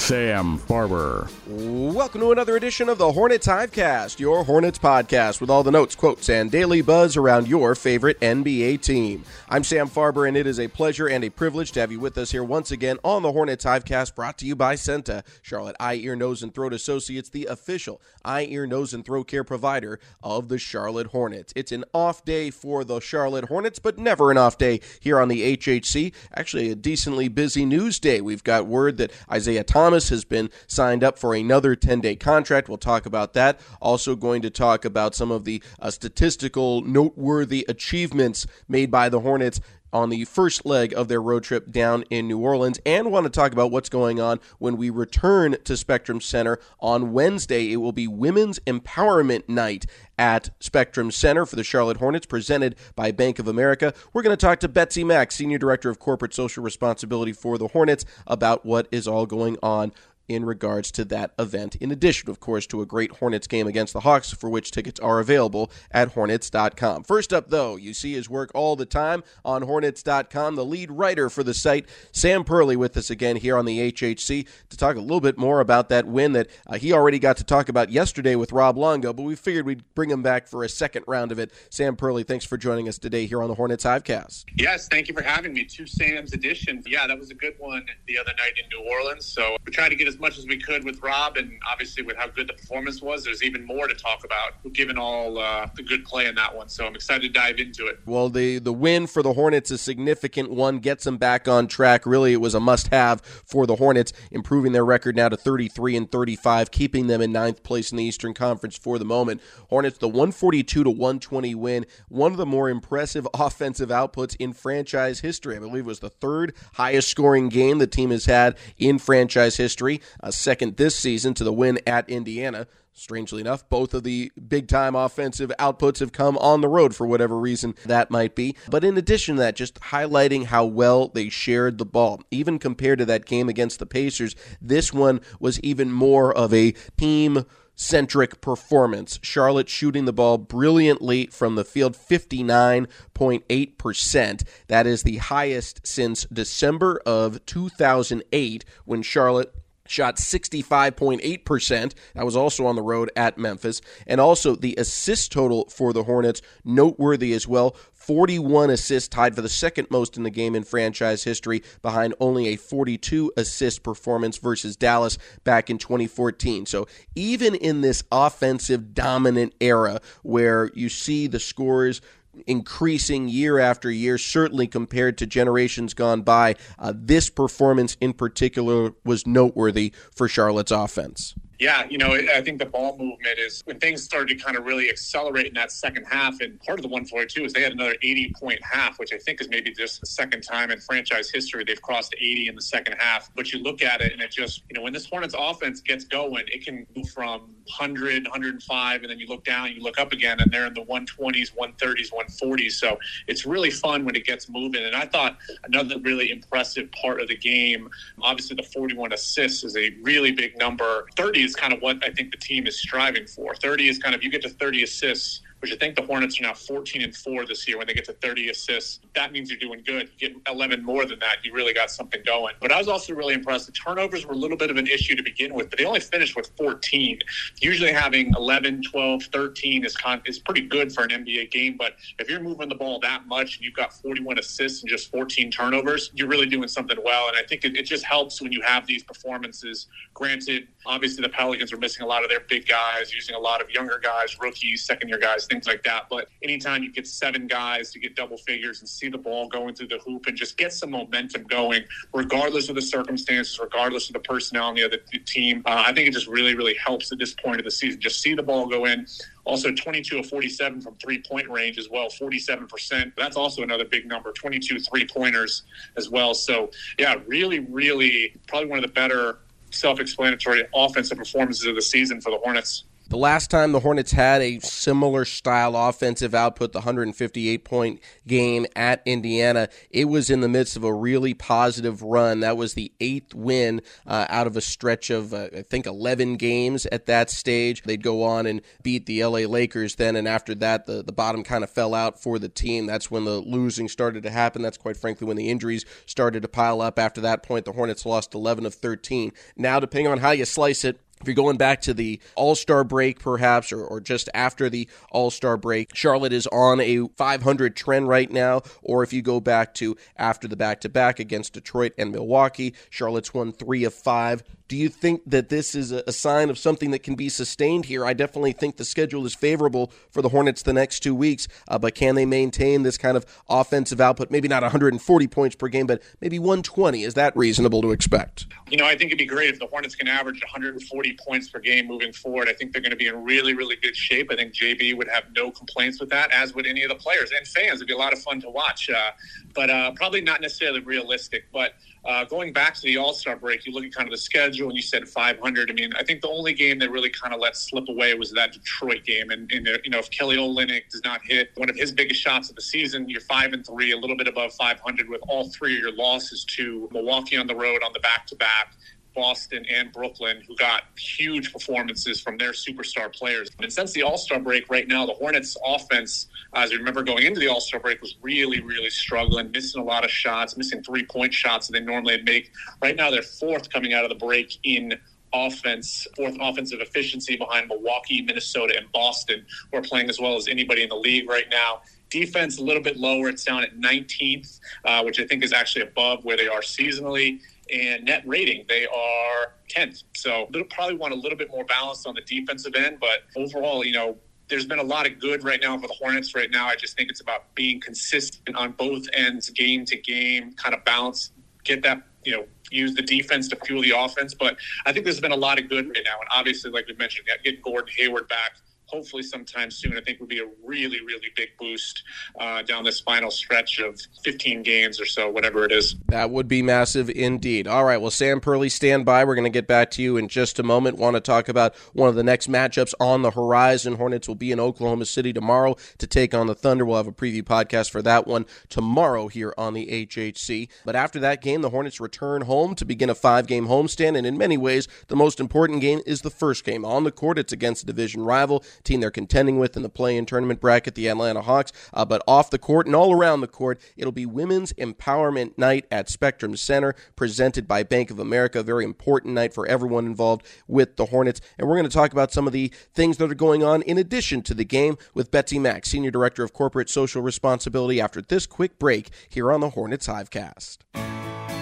Sam Farber. Welcome to another edition of the Hornets Hivecast, your Hornets podcast with all the notes, quotes, and daily buzz around your favorite NBA team. I'm Sam Farber, and it is a pleasure and a privilege to have you with us here once again on the Hornets Hivecast, brought to you by CEENTA, Charlotte Eye, Ear, Nose, and Throat Associates, the official eye, ear, nose, and throat care provider of the Charlotte Hornets. It's an off day for the Charlotte Hornets, but never an off day here on the HHC. Actually, a decently busy news day. We've got word that Isaiah Thomas has been signed up for another 10 day contract. We'll talk about that. Also, going to talk about some of the uh, statistical noteworthy achievements made by the Hornets on the first leg of their road trip down in New Orleans and want to talk about what's going on when we return to Spectrum Center on Wednesday. It will be Women's Empowerment Night at Spectrum Center for the Charlotte Hornets, presented by Bank of America. We're going to talk to Betsy Mack, Senior Director of Corporate Social Responsibility for the Hornets, about what is all going on in regards to that event, in addition, of course, to a great Hornets game against the Hawks, for which tickets are available at Hornets.com. First up, though, you see his work all the time on Hornets.com, the lead writer for the site, Sam Perley, with us again here on the HHC to talk a little bit more about that win that uh, he already got to talk about yesterday with Rob Longo, but we figured we'd bring him back for a second round of it. Sam Perley, thanks for joining us today here on the Hornets Hivecast. Yes, thank you for having me. Two Sam's edition. Yeah, that was a good one the other night in New Orleans. So we tried to get as much as we could with Rob, and obviously with how good the performance was, there's even more to talk about given all uh, the good play in that one. So I'm excited to dive into it. Well, the the win for the Hornets, is a significant one, gets them back on track. Really, it was a must-have for the Hornets, improving their record now to 33 and 35, keeping them in ninth place in the Eastern Conference for the moment. Hornets, the 142 to 120 win, one of the more impressive offensive outputs in franchise history. I believe it was the third highest scoring game the team has had in franchise history. Uh, second this season to the win at Indiana. Strangely enough, both of the big time offensive outputs have come on the road for whatever reason that might be. But in addition to that, just highlighting how well they shared the ball. Even compared to that game against the Pacers, this one was even more of a team centric performance. Charlotte shooting the ball brilliantly from the field, 59.8%. That is the highest since December of 2008 when Charlotte shot 65.8%. That was also on the road at Memphis. And also the assist total for the Hornets, noteworthy as well. 41 assists, tied for the second most in the game in franchise history, behind only a 42 assist performance versus Dallas back in 2014. So, even in this offensive dominant era where you see the scores increasing year after year, certainly compared to generations gone by. Uh, this performance in particular was noteworthy for Charlotte's offense. Yeah, you know, I think the ball movement is when things started to kind of really accelerate in that second half. And part of the 142 is they had another 80 point half, which I think is maybe just the second time in franchise history they've crossed 80 in the second half. But you look at it and it just, you know, when this Hornets offense gets going, it can move from 100, 105, and then you look down, you look up again, and they're in the 120s, 130s, 140s. So it's really fun when it gets moving. And I thought another really impressive part of the game, obviously the 41 assists is a really big number. 30 is kind of what I think the team is striving for. 30 is kind of, you get to 30 assists which I think the Hornets are now 14 and 4 this year when they get to 30 assists. That means you're doing good. You get 11 more than that, you really got something going. But I was also really impressed. The turnovers were a little bit of an issue to begin with, but they only finished with 14. Usually having 11, 12, 13 is con- is pretty good for an NBA game, but if you're moving the ball that much and you've got 41 assists and just 14 turnovers, you're really doing something well. And I think it, it just helps when you have these performances. Granted, obviously the Pelicans are missing a lot of their big guys, using a lot of younger guys, rookies, second year guys things like that. But anytime you get seven guys to get double figures and see the ball going through the hoop and just get some momentum going, regardless of the circumstances, regardless of the personality of the, the team, uh, I think it just really, really helps at this point of the season. Just see the ball go in. Also, 22 of 47 from three point range as well, 47%. That's also another big number, 22 three pointers as well. So, yeah, really, really probably one of the better self explanatory offensive performances of the season for the Hornets. The last time the Hornets had a similar style offensive output, the 158 point game at Indiana, it was in the midst of a really positive run. That was the eighth win uh, out of a stretch of, uh, I think, 11 games at that stage. They'd go on and beat the LA Lakers then, and after that, the, the bottom kind of fell out for the team. That's when the losing started to happen. That's quite frankly when the injuries started to pile up. After that point, the Hornets lost 11 of 13. Now, depending on how you slice it, if you're going back to the All Star break, perhaps, or, or just after the All Star break, Charlotte is on a 500 trend right now. Or if you go back to after the back to back against Detroit and Milwaukee, Charlotte's won three of five. Do you think that this is a sign of something that can be sustained here? I definitely think the schedule is favorable for the Hornets the next two weeks, uh, but can they maintain this kind of offensive output? Maybe not 140 points per game, but maybe 120. Is that reasonable to expect? You know, I think it'd be great if the Hornets can average 140 points per game moving forward. I think they're going to be in really, really good shape. I think JB would have no complaints with that, as would any of the players and fans. It'd be a lot of fun to watch, uh, but uh, probably not necessarily realistic. But uh, going back to the All Star break, you look at kind of the schedule, and you said 500. I mean, I think the only game that really kind of let slip away was that Detroit game. And, and uh, you know, if Kelly Olynyk does not hit one of his biggest shots of the season, you're five and three, a little bit above 500 with all three of your losses to Milwaukee on the road on the back to back. Boston and Brooklyn, who got huge performances from their superstar players. And since the All Star break, right now, the Hornets' offense, as you remember going into the All Star break, was really, really struggling, missing a lot of shots, missing three point shots that they normally make. Right now, they're fourth coming out of the break in offense, fourth offensive efficiency behind Milwaukee, Minnesota, and Boston, who are playing as well as anybody in the league right now. Defense a little bit lower. It's down at 19th, uh, which I think is actually above where they are seasonally and net rating, they are 10th. So they'll probably want a little bit more balance on the defensive end. But overall, you know, there's been a lot of good right now for the Hornets right now. I just think it's about being consistent on both ends, game to game, kind of balance, get that, you know, use the defense to fuel the offense. But I think there's been a lot of good right now. And obviously, like we mentioned, getting Gordon Hayward back hopefully sometime soon. I think would be a really, really big boost uh, down this final stretch of 15 games or so, whatever it is. That would be massive indeed. All right, well, Sam Perley, stand by. We're going to get back to you in just a moment. Want to talk about one of the next matchups on the horizon. Hornets will be in Oklahoma City tomorrow to take on the Thunder. We'll have a preview podcast for that one tomorrow here on the HHC. But after that game, the Hornets return home to begin a five game homestand. And in many ways, the most important game is the first game. On the court, it's against a division rival team they're contending with in the play-in tournament bracket, the Atlanta Hawks. Uh, but off the court and all around the court, it'll be Women's Empowerment Night at Spectrum Center, presented by Bank of America. A very important night for everyone involved with the Hornets. And we're going to talk about some of the things that are going on in addition to the game with Betsy Mack, Senior Director of Corporate Social Responsibility, after this quick break here on the Hornets Hivecast.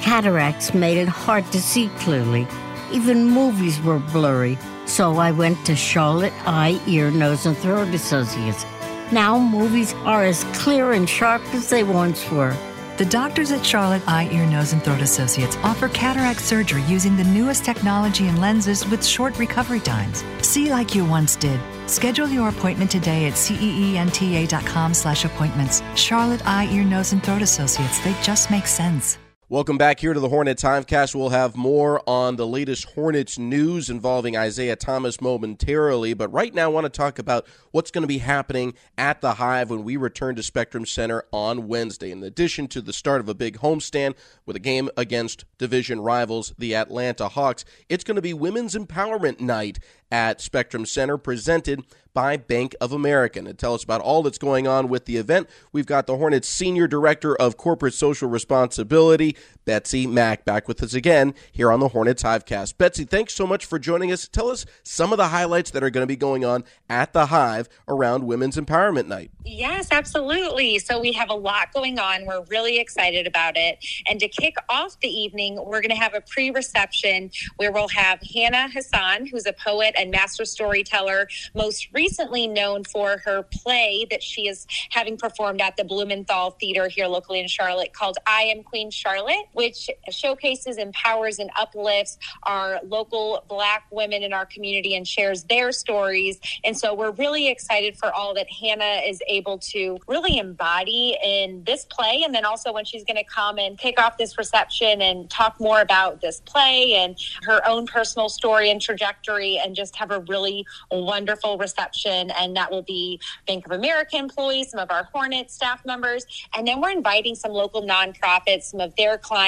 Cataracts made it hard to see clearly. Even movies were blurry. So I went to Charlotte Eye, Ear, Nose, and Throat Associates. Now movies are as clear and sharp as they once were. The doctors at Charlotte Eye, Ear, Nose, and Throat Associates offer cataract surgery using the newest technology and lenses with short recovery times. See like you once did. Schedule your appointment today at ceenta.com slash appointments. Charlotte Eye, Ear, Nose, and Throat Associates. They just make sense. Welcome back here to the Hornet Hivecast. We'll have more on the latest Hornets news involving Isaiah Thomas momentarily, but right now I want to talk about what's going to be happening at the Hive when we return to Spectrum Center on Wednesday. In addition to the start of a big homestand with a game against division rivals, the Atlanta Hawks, it's going to be Women's Empowerment Night at Spectrum Center presented by Bank of America. And to tell us about all that's going on with the event, we've got the Hornets Senior Director of Corporate Social Responsibility, Betsy Mack, back with us again here on the Hornets Hivecast. Betsy, thanks so much for joining us. Tell us some of the highlights that are going to be going on at the Hive around Women's Empowerment Night. Yes, absolutely. So we have a lot going on. We're really excited about it. And to kick off the evening, we're going to have a pre reception where we'll have Hannah Hasan, who's a poet and master storyteller, most recently recently known for her play that she is having performed at the Blumenthal Theater here locally in Charlotte called I Am Queen Charlotte, which showcases, empowers, and uplifts our local Black women in our community and shares their stories. And so we're really excited for all that Hannah is able to really embody in this play. And then also when she's going to come and kick off this reception and talk more about this play and her own personal story and trajectory and just have a really wonderful reception and that will be Bank of America employees, some of our Hornet staff members, and then we're inviting some local nonprofits, some of their clients,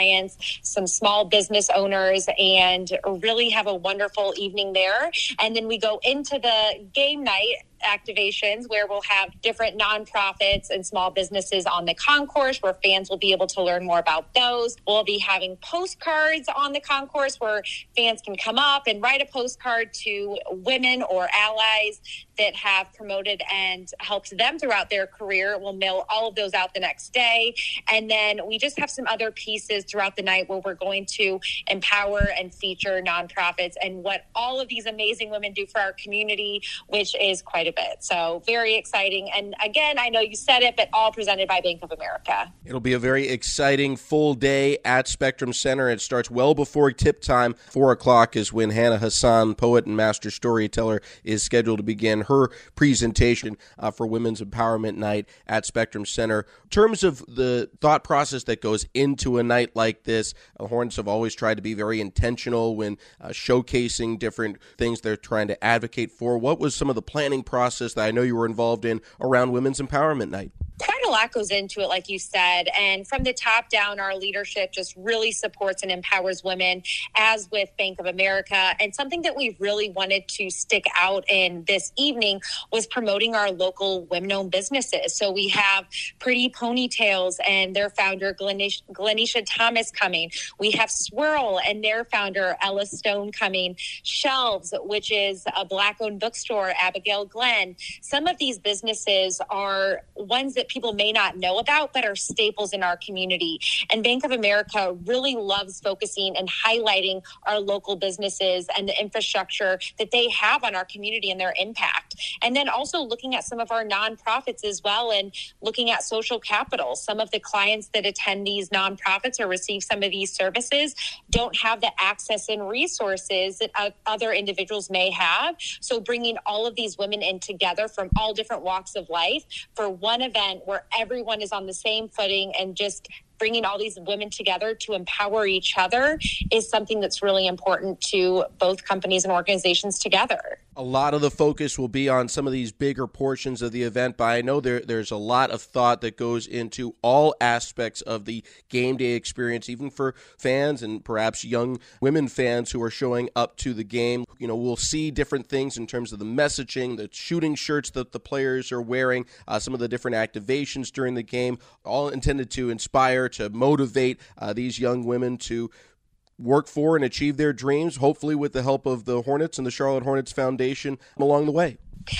some small business owners, and really have a wonderful evening there. And then we go into the game night activations where we'll have different nonprofits and small businesses on the concourse where fans will be able to learn more about those. We'll be having postcards on the concourse where fans can come up and write a postcard to women or allies that have promoted and helped them throughout their career. We'll mail all of those out the next day. And then we just have some other pieces throughout the night where we're going to empower and feature nonprofits and what all of these amazing women do for our community, which is quite a bit. So very exciting. And again, I know you said it, but all presented by Bank of America. It'll be a very exciting full day at Spectrum Center. It starts well before tip time. Four o'clock is when Hannah Hasan, poet and master storyteller, is scheduled to begin her presentation uh, for Women's Empowerment Night at Spectrum Center. In terms of the thought process that goes into a night like this, the Hornets have always tried to be very intentional when uh, showcasing different things they're trying to advocate for. What was some of the planning process that I know you were involved in around Women's Empowerment Night? quite a lot goes into it, like you said. And from the top down, our leadership just really supports and empowers women, as with Bank of America. And something that we really wanted to stick out in this evening was promoting our local women owned businesses. So we have Pretty Ponytails and their founder, Glenisha Thomas, coming. We have Swirl and their founder, Ella Stone, coming. Shelves, which is a black owned bookstore, Abigail Glenn. Some of these businesses are ones that people may not know about, but are staples in our community. And Bank of America really loves focusing and highlighting our local businesses and the infrastructure that they have on our community and their impact. And then also looking at some of our nonprofits as well and looking at social capital. Some of the clients that attend these nonprofits or receive some of these services don't have the access and resources that other individuals may have. So bringing all of these women in together from all different walks of life for one event where everyone is on the same footing and just bringing all these women together to empower each other is something that's really important to both companies and organizations together a lot of the focus will be on some of these bigger portions of the event, but I know there, there's a lot of thought that goes into all aspects of the game day experience, even for fans and perhaps young women fans who are showing up to the game. You know, we'll see different things in terms of the messaging, the shooting shirts that the players are wearing, uh, some of the different activations during the game, all intended to inspire, to motivate uh, these young women to work for and achieve their dreams, hopefully with the help of the Hornets and the Charlotte Hornets Foundation along the way.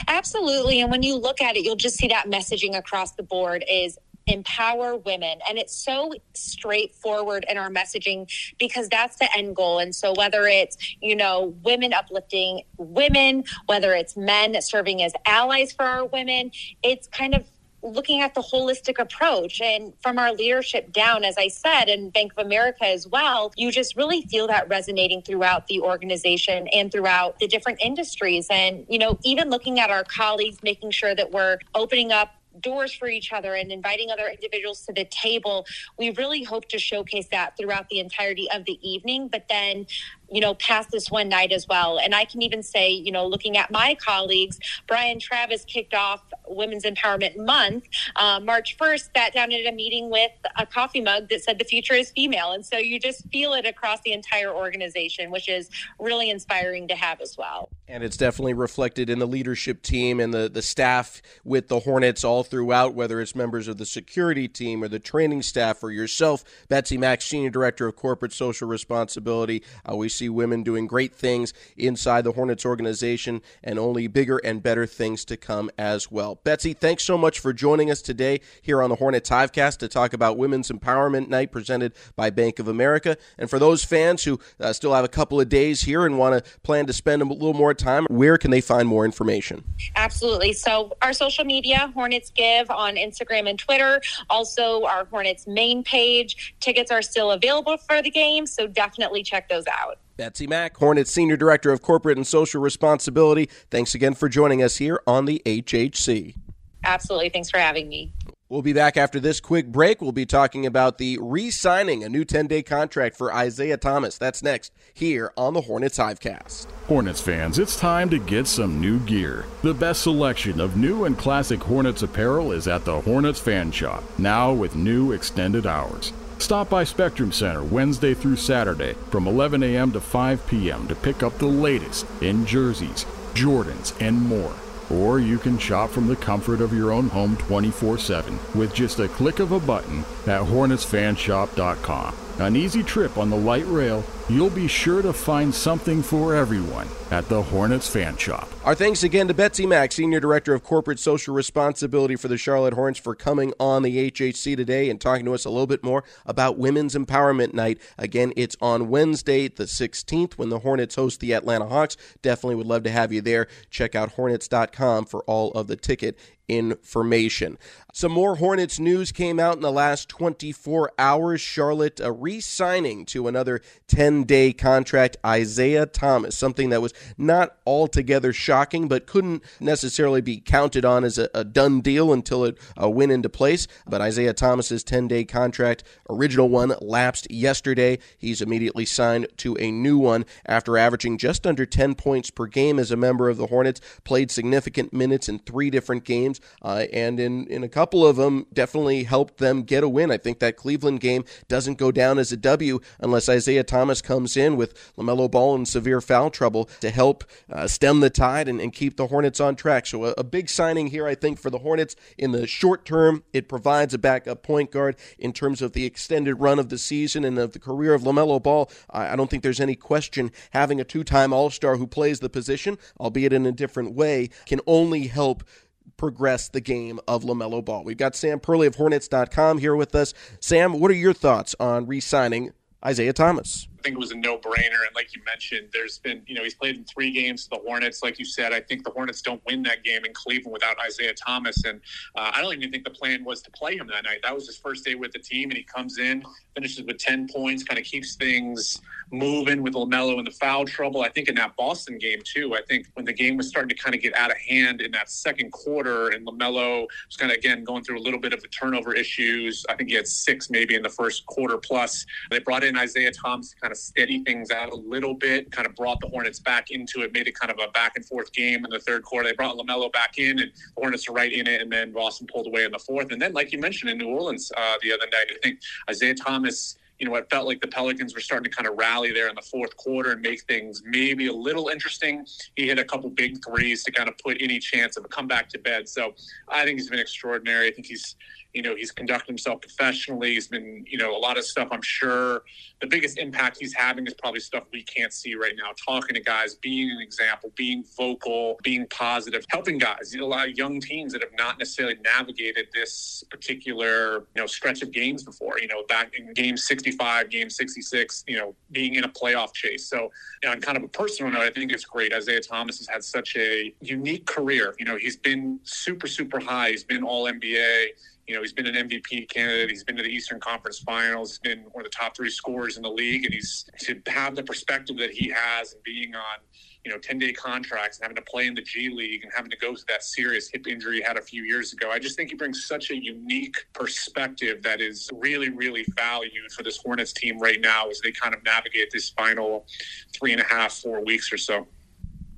Absolutely. And when you look at it, you'll just see that messaging across the board is empower women. And it's so straightforward in our messaging because that's the end goal. And so whether it's, you know, women uplifting women, whether it's men serving as allies for our women, it's kind of looking at the holistic approach and from our leadership down, as I said, and Bank of America as well, you just really feel that resonating throughout the organization and throughout the different industries. And, you know, even looking at our colleagues, making sure that we're opening up doors for each other and inviting other individuals to the table. We really hope to showcase that throughout the entirety of the evening. But then you know, past this one night as well. And I can even say, you know, looking at my colleagues, Brian Travis kicked off Women's Empowerment Month uh, March 1st, sat down at a meeting with a coffee mug that said the future is female. And so you just feel it across the entire organization, which is really inspiring to have as well. And it's definitely reflected in the leadership team and the, the staff with the Hornets all throughout, whether it's members of the security team or the training staff or yourself, Betsy Max, Senior Director of Corporate Social Responsibility. Uh, we see women doing great things inside the Hornets organization and only bigger and better things to come as well. Betsy, thanks so much for joining us today here on the Hornets Hivecast to talk about Women's Empowerment Night presented by Bank of America. And for those fans who uh, still have a couple of days here and want to plan to spend a little more time, where can they find more information? Absolutely. So, our social media, Hornets Give on Instagram and Twitter, also our Hornets main page. Tickets are still available for the game, so definitely check those out. Betsy Mack, Hornets Senior Director of Corporate and Social Responsibility. Thanks again for joining us here on the HHC. Absolutely. Thanks for having me. We'll be back after this quick break. We'll be talking about the re signing a new 10 day contract for Isaiah Thomas. That's next here on the Hornets Hivecast. Hornets fans, it's time to get some new gear. The best selection of new and classic Hornets apparel is at the Hornets Fan Shop, now with new extended hours. Stop by Spectrum Center Wednesday through Saturday from 11 a.m. to 5 p.m. to pick up the latest in jerseys, Jordans, and more. Or you can shop from the comfort of your own home 24 7 with just a click of a button at HornetsFanshop.com. An easy trip on the light rail, you'll be sure to find something for everyone at the Hornets Fan Shop. Our thanks again to Betsy Mack, Senior Director of Corporate Social Responsibility for the Charlotte Hornets, for coming on the HHC today and talking to us a little bit more about Women's Empowerment Night. Again, it's on Wednesday, the 16th, when the Hornets host the Atlanta Hawks. Definitely would love to have you there. Check out Hornets.com for all of the ticket information. Some more Hornets news came out in the last 24 hours. Charlotte uh, re signing to another 10 day contract Isaiah Thomas, something that was not altogether shocking, but couldn't necessarily be counted on as a, a done deal until it uh, went into place. But Isaiah Thomas's 10 day contract, original one, lapsed yesterday. He's immediately signed to a new one after averaging just under 10 points per game as a member of the Hornets, played significant minutes in three different games, uh, and in, in a couple of them definitely helped them get a win. I think that Cleveland game doesn't go down as a W unless Isaiah Thomas comes in with LaMelo Ball in severe foul trouble to help uh, stem the tide and, and, keep the Hornets on track. So, a, a big signing here, I think, for the Hornets in the short term. It provides a backup point guard in terms of the extended run of the season and of the career of LaMelo Ball. I, I don't think there's any question having a two time All Star who plays the position, albeit in a different way, can only help progress the game of LaMelo Ball. We've got Sam Perley of Hornets.com here with us. Sam, what are your thoughts on re signing Isaiah Thomas? I think it was a no brainer. And like you mentioned, there's been, you know, he's played in three games for the Hornets. Like you said, I think the Hornets don't win that game in Cleveland without Isaiah Thomas. And uh, I don't even think the plan was to play him that night. That was his first day with the team. And he comes in, finishes with 10 points, kind of keeps things moving with LaMelo in the foul trouble. I think in that Boston game, too, I think when the game was starting to kind of get out of hand in that second quarter and LaMelo was kind of, again, going through a little bit of the turnover issues. I think he had six maybe in the first quarter plus. They brought in Isaiah Thomas to kind of steady things out a little bit, kind of brought the Hornets back into it, made it kind of a back and forth game in the third quarter. They brought LaMelo back in, and the Hornets are right in it, and then Boston pulled away in the fourth. And then, like you mentioned in New Orleans uh, the other night, I think Isaiah Thomas you know, it felt like the Pelicans were starting to kind of rally there in the fourth quarter and make things maybe a little interesting. He hit a couple big threes to kind of put any chance of a comeback to bed. So I think he's been extraordinary. I think he's You know, he's conducted himself professionally. He's been, you know, a lot of stuff. I'm sure the biggest impact he's having is probably stuff we can't see right now. Talking to guys, being an example, being vocal, being positive, helping guys. A lot of young teams that have not necessarily navigated this particular, you know, stretch of games before. You know, back in game 65, game 66, you know, being in a playoff chase. So, you know, on kind of a personal note, I think it's great. Isaiah Thomas has had such a unique career. You know, he's been super, super high. He's been all NBA. You know, he's been an MVP candidate. He's been to the Eastern Conference Finals. He's been one of the top three scorers in the league. And he's to have the perspective that he has and being on, you know, 10 day contracts and having to play in the G League and having to go through that serious hip injury he had a few years ago. I just think he brings such a unique perspective that is really, really valued for this Hornets team right now as they kind of navigate this final three and a half, four weeks or so.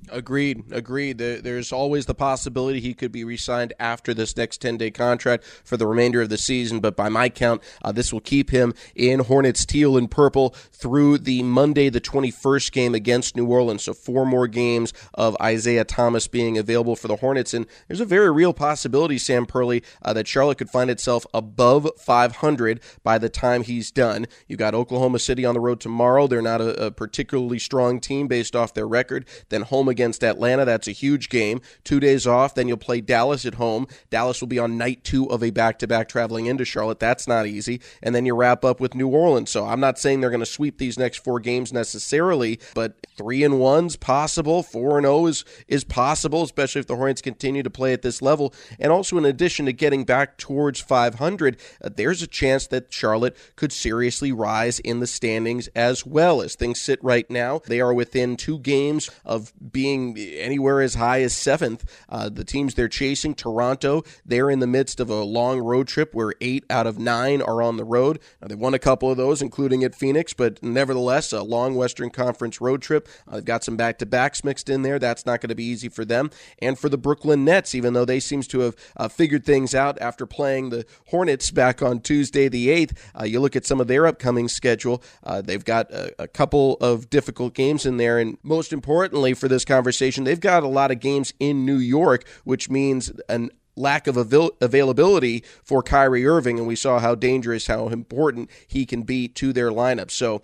Agreed. Agreed. There's always the possibility he could be re signed after this next 10 day contract for the remainder of the season, but by my count, uh, this will keep him in Hornets teal and purple through the Monday, the 21st game against New Orleans. So, four more games of Isaiah Thomas being available for the Hornets. And there's a very real possibility, Sam Perley, uh, that Charlotte could find itself above 500 by the time he's done. You got Oklahoma City on the road tomorrow. They're not a, a particularly strong team based off their record. Then home against Atlanta. That's a huge game. Two days off. Then you'll play Dallas at home. Dallas will be on night two of a back to back traveling into Charlotte. That's not easy. And then you wrap up with New Orleans. So I'm not saying they're going to sweep these next four games necessarily, but three and one's possible. Four and oh is is possible, especially if the Hornets continue to play at this level. And also, in addition to getting back towards 500, uh, there's a chance that Charlotte could seriously rise in the standings as well. As things sit right now, they are within two games of being being anywhere as high as seventh. Uh, the teams they're chasing, Toronto, they're in the midst of a long road trip where eight out of nine are on the road. Now, they've won a couple of those, including at Phoenix, but nevertheless, a long Western Conference road trip. Uh, they've got some back to backs mixed in there. That's not going to be easy for them. And for the Brooklyn Nets, even though they seems to have uh, figured things out after playing the Hornets back on Tuesday the 8th, uh, you look at some of their upcoming schedule. Uh, they've got a, a couple of difficult games in there, and most importantly for this conversation. They've got a lot of games in New York, which means an lack of avail- availability for Kyrie Irving, and we saw how dangerous, how important he can be to their lineup. So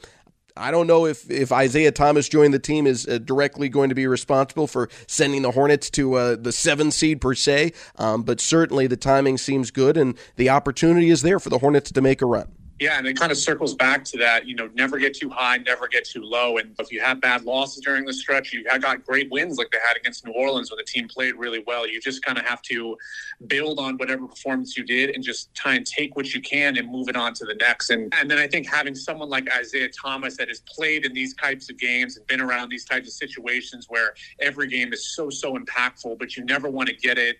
I don't know if, if Isaiah Thomas joining the team is uh, directly going to be responsible for sending the Hornets to uh, the seven seed per se, um, but certainly the timing seems good, and the opportunity is there for the Hornets to make a run. Yeah, and it kind of circles back to that, you know, never get too high, never get too low. And if you have bad losses during the stretch, you got great wins like they had against New Orleans when the team played really well. You just kind of have to build on whatever performance you did and just try and take what you can and move it on to the next. And and then I think having someone like Isaiah Thomas that has played in these types of games and been around these types of situations where every game is so, so impactful, but you never want to get it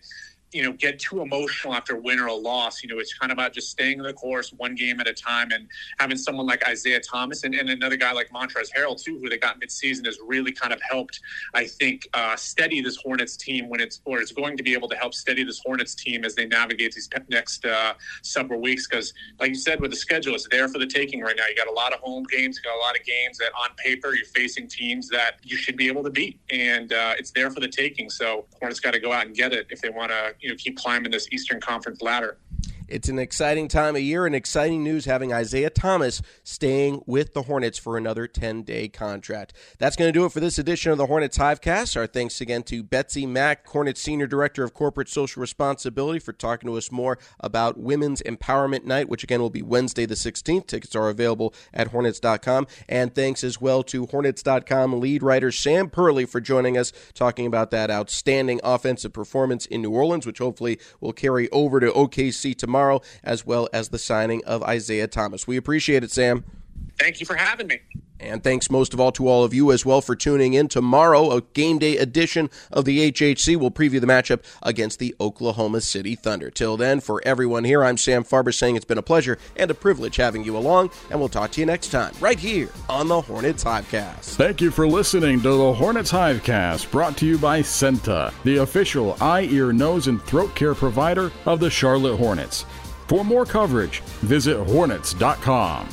you know, get too emotional after a win or a loss. You know, it's kind of about just staying in the course one game at a time and having someone like Isaiah Thomas and, and another guy like Montrezl Harrell, too, who they got midseason has really kind of helped, I think, uh, steady this Hornets team when it's, or it's going to be able to help steady this Hornets team as they navigate these next uh, several weeks. Because, like you said, with the schedule, it's there for the taking right now. You got a lot of home games, you got a lot of games that on paper you're facing teams that you should be able to beat. And uh, it's there for the taking. So Hornets got to go out and get it if they want to you know keep climbing this Eastern Conference ladder. It's an exciting time of year and exciting news having Isaiah Thomas staying with the Hornets for another 10 day contract. That's going to do it for this edition of the Hornets Hivecast. Our thanks again to Betsy Mack, Hornets Senior Director of Corporate Social Responsibility, for talking to us more about Women's Empowerment Night, which again will be Wednesday the 16th. Tickets are available at Hornets.com. And thanks as well to Hornets.com lead writer Sam Perley for joining us talking about that outstanding offensive performance in New Orleans, which hopefully will carry over to OKC tomorrow tomorrow, as well as the signing of Isaiah Thomas. We appreciate it, Sam. Thank you for having me. And thanks most of all to all of you as well for tuning in. Tomorrow, a game day edition of the HHC will preview the matchup against the Oklahoma City Thunder. Till then, for everyone here, I'm Sam Farber saying it's been a pleasure and a privilege having you along, and we'll talk to you next time right here on the Hornets Hivecast. Thank you for listening to the Hornets Hivecast, brought to you by CEENTA, the official eye, ear, nose, and throat care provider of the Charlotte Hornets. For more coverage, visit hornets.com.